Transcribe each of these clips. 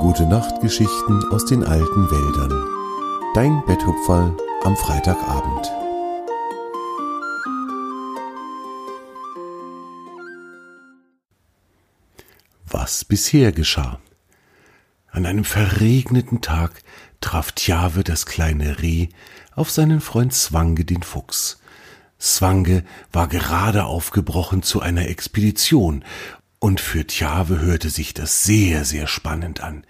Gute Nachtgeschichten aus den alten Wäldern. Dein Betthupferl am Freitagabend. Was bisher geschah. An einem verregneten Tag traf Tjave das kleine Reh auf seinen Freund Zwange den Fuchs. Zwange war gerade aufgebrochen zu einer Expedition und für Tjave hörte sich das sehr, sehr spannend an.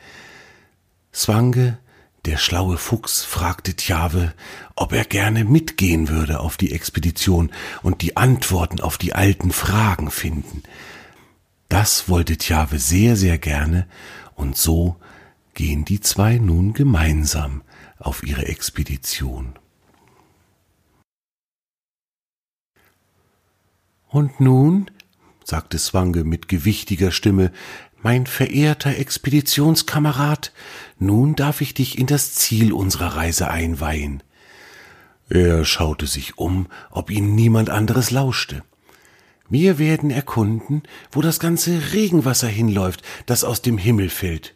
Zwange, der schlaue Fuchs, fragte Tjave, ob er gerne mitgehen würde auf die Expedition und die Antworten auf die alten Fragen finden. Das wollte Tjave sehr, sehr gerne, und so gehen die zwei nun gemeinsam auf ihre Expedition. Und nun sagte Swange mit gewichtiger Stimme, mein verehrter Expeditionskamerad, nun darf ich dich in das Ziel unserer Reise einweihen. Er schaute sich um, ob ihn niemand anderes lauschte. Wir werden erkunden, wo das ganze Regenwasser hinläuft, das aus dem Himmel fällt.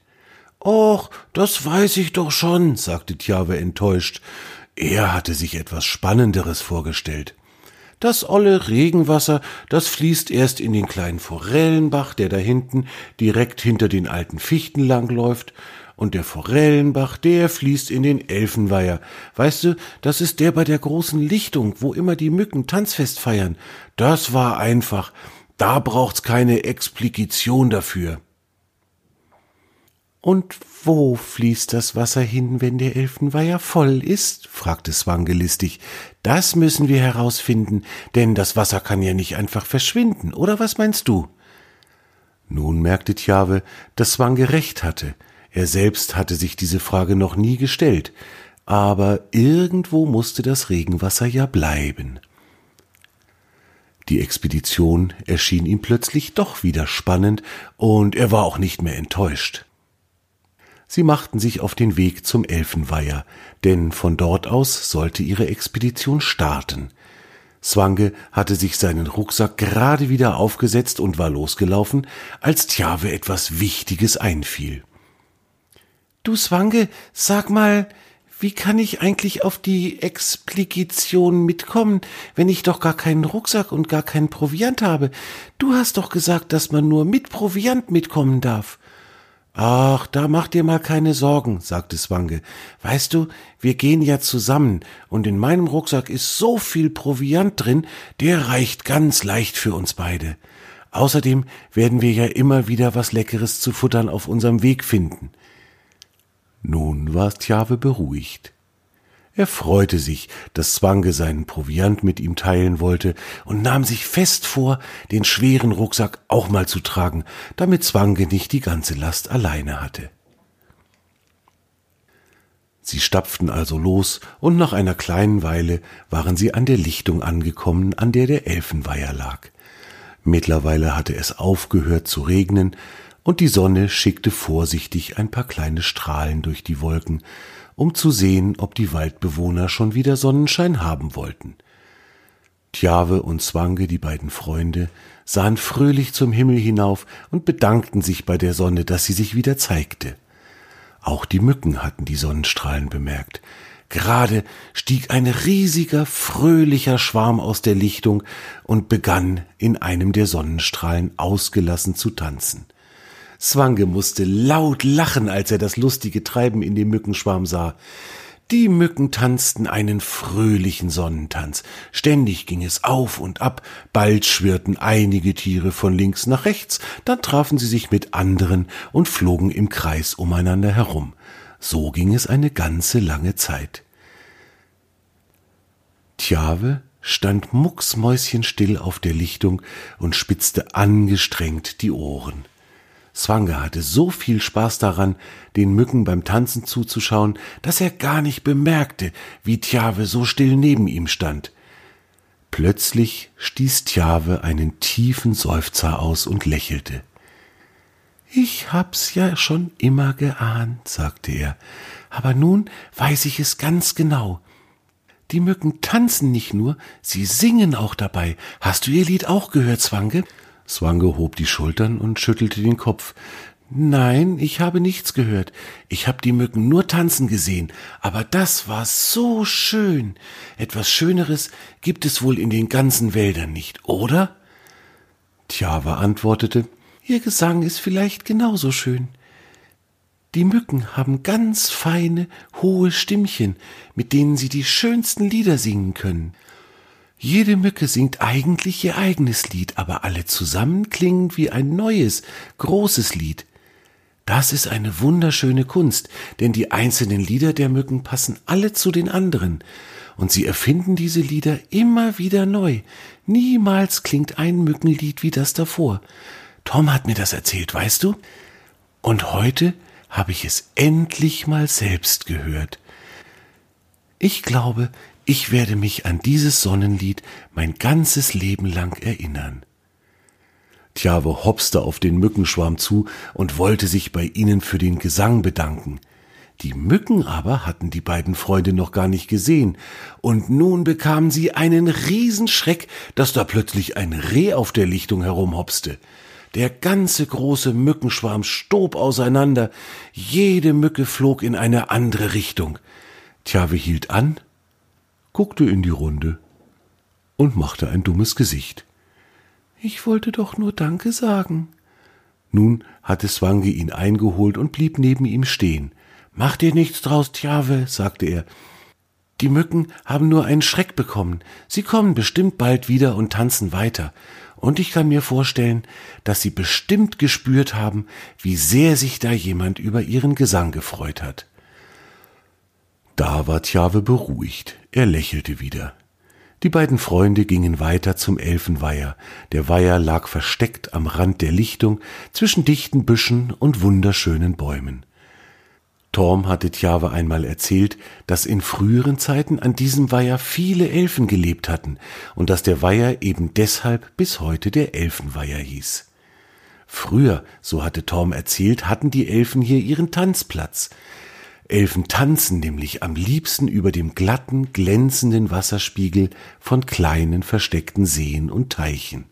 Och, das weiß ich doch schon, sagte Tjave enttäuscht. Er hatte sich etwas Spannenderes vorgestellt. Das olle Regenwasser, das fließt erst in den kleinen Forellenbach, der da hinten direkt hinter den alten Fichten langläuft, und der Forellenbach, der fließt in den Elfenweiher. Weißt du, das ist der bei der großen Lichtung, wo immer die Mücken Tanzfest feiern. Das war einfach. Da braucht's keine Explikition dafür. Und wo fließt das Wasser hin, wenn der Elfenweiher voll ist? fragte Swange listig. Das müssen wir herausfinden, denn das Wasser kann ja nicht einfach verschwinden, oder was meinst du? Nun merkte Tjave, dass Swange recht hatte. Er selbst hatte sich diese Frage noch nie gestellt, aber irgendwo musste das Regenwasser ja bleiben. Die Expedition erschien ihm plötzlich doch wieder spannend, und er war auch nicht mehr enttäuscht. Sie machten sich auf den Weg zum Elfenweiher, denn von dort aus sollte ihre Expedition starten. Swange hatte sich seinen Rucksack gerade wieder aufgesetzt und war losgelaufen, als Tjave etwas Wichtiges einfiel. Du Swange, sag mal, wie kann ich eigentlich auf die Explikition mitkommen, wenn ich doch gar keinen Rucksack und gar keinen Proviant habe? Du hast doch gesagt, dass man nur mit Proviant mitkommen darf. Ach, da mach dir mal keine Sorgen, sagte Swange. Weißt du, wir gehen ja zusammen, und in meinem Rucksack ist so viel Proviant drin, der reicht ganz leicht für uns beide. Außerdem werden wir ja immer wieder was Leckeres zu futtern auf unserem Weg finden. Nun war Tjave beruhigt. Er freute sich, dass Zwange seinen Proviant mit ihm teilen wollte und nahm sich fest vor, den schweren Rucksack auch mal zu tragen, damit Zwange nicht die ganze Last alleine hatte. Sie stapften also los, und nach einer kleinen Weile waren sie an der Lichtung angekommen, an der der Elfenweiher lag. Mittlerweile hatte es aufgehört zu regnen, und die Sonne schickte vorsichtig ein paar kleine Strahlen durch die Wolken, um zu sehen, ob die Waldbewohner schon wieder Sonnenschein haben wollten. Tjave und Zwange, die beiden Freunde, sahen fröhlich zum Himmel hinauf und bedankten sich bei der Sonne, dass sie sich wieder zeigte. Auch die Mücken hatten die Sonnenstrahlen bemerkt. Gerade stieg ein riesiger, fröhlicher Schwarm aus der Lichtung und begann in einem der Sonnenstrahlen ausgelassen zu tanzen. Zwange musste laut lachen, als er das lustige Treiben in dem Mückenschwarm sah. Die Mücken tanzten einen fröhlichen Sonnentanz. Ständig ging es auf und ab, bald schwirrten einige Tiere von links nach rechts, dann trafen sie sich mit anderen und flogen im Kreis umeinander herum. So ging es eine ganze lange Zeit. Tjave stand mucksmäuschenstill auf der Lichtung und spitzte angestrengt die Ohren. Swanger hatte so viel Spaß daran, den Mücken beim Tanzen zuzuschauen, dass er gar nicht bemerkte, wie Tjave so still neben ihm stand. Plötzlich stieß Tjave einen tiefen Seufzer aus und lächelte. Ich hab's ja schon immer geahnt, sagte er, aber nun weiß ich es ganz genau. Die Mücken tanzen nicht nur, sie singen auch dabei. Hast du ihr Lied auch gehört, Zwange? Swange hob die Schultern und schüttelte den Kopf. Nein, ich habe nichts gehört. Ich habe die Mücken nur tanzen gesehen, aber das war so schön. Etwas Schöneres gibt es wohl in den ganzen Wäldern nicht, oder? Tjava antwortete, Ihr Gesang ist vielleicht genauso schön. Die Mücken haben ganz feine, hohe Stimmchen, mit denen sie die schönsten Lieder singen können. Jede Mücke singt eigentlich ihr eigenes Lied, aber alle zusammen klingen wie ein neues, großes Lied. Das ist eine wunderschöne Kunst, denn die einzelnen Lieder der Mücken passen alle zu den anderen, und sie erfinden diese Lieder immer wieder neu. Niemals klingt ein Mückenlied wie das davor. Tom hat mir das erzählt, weißt du? Und heute habe ich es endlich mal selbst gehört. Ich glaube, ich werde mich an dieses Sonnenlied mein ganzes Leben lang erinnern. Tjave hopste auf den Mückenschwarm zu und wollte sich bei ihnen für den Gesang bedanken. Die Mücken aber hatten die beiden Freunde noch gar nicht gesehen, und nun bekamen sie einen Riesenschreck, dass da plötzlich ein Reh auf der Lichtung herumhopste. Der ganze große Mückenschwarm stob auseinander, jede Mücke flog in eine andere Richtung. Tjave hielt an, guckte in die Runde und machte ein dummes Gesicht. Ich wollte doch nur Danke sagen. Nun hatte Swange ihn eingeholt und blieb neben ihm stehen. Mach dir nichts draus, Tjave, sagte er. Die Mücken haben nur einen Schreck bekommen. Sie kommen bestimmt bald wieder und tanzen weiter. Und ich kann mir vorstellen, dass sie bestimmt gespürt haben, wie sehr sich da jemand über ihren Gesang gefreut hat. Da war Tjave beruhigt. Er lächelte wieder. Die beiden Freunde gingen weiter zum Elfenweiher. Der Weiher lag versteckt am Rand der Lichtung zwischen dichten Büschen und wunderschönen Bäumen. Torm hatte Tjave einmal erzählt, dass in früheren Zeiten an diesem Weiher viele Elfen gelebt hatten und dass der Weiher eben deshalb bis heute der Elfenweiher hieß. Früher, so hatte Torm erzählt, hatten die Elfen hier ihren Tanzplatz. Elfen tanzen nämlich am liebsten über dem glatten, glänzenden Wasserspiegel von kleinen versteckten Seen und Teichen.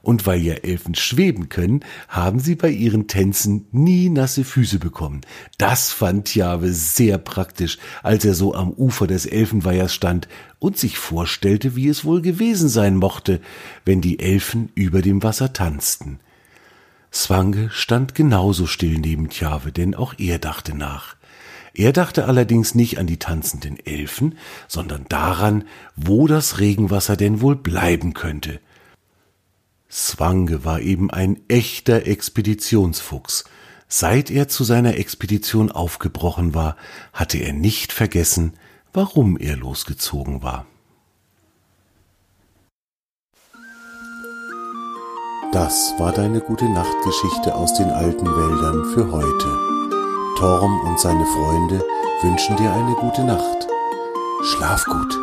Und weil ja Elfen schweben können, haben sie bei ihren Tänzen nie nasse Füße bekommen. Das fand Jahwe sehr praktisch, als er so am Ufer des Elfenweihers stand und sich vorstellte, wie es wohl gewesen sein mochte, wenn die Elfen über dem Wasser tanzten. Swange stand genauso still neben Tjave, denn auch er dachte nach. Er dachte allerdings nicht an die tanzenden Elfen, sondern daran, wo das Regenwasser denn wohl bleiben könnte. Swange war eben ein echter Expeditionsfuchs. Seit er zu seiner Expedition aufgebrochen war, hatte er nicht vergessen, warum er losgezogen war. Das war deine gute Nachtgeschichte aus den alten Wäldern für heute. Torm und seine Freunde wünschen dir eine gute Nacht. Schlaf gut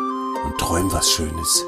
und träum was Schönes.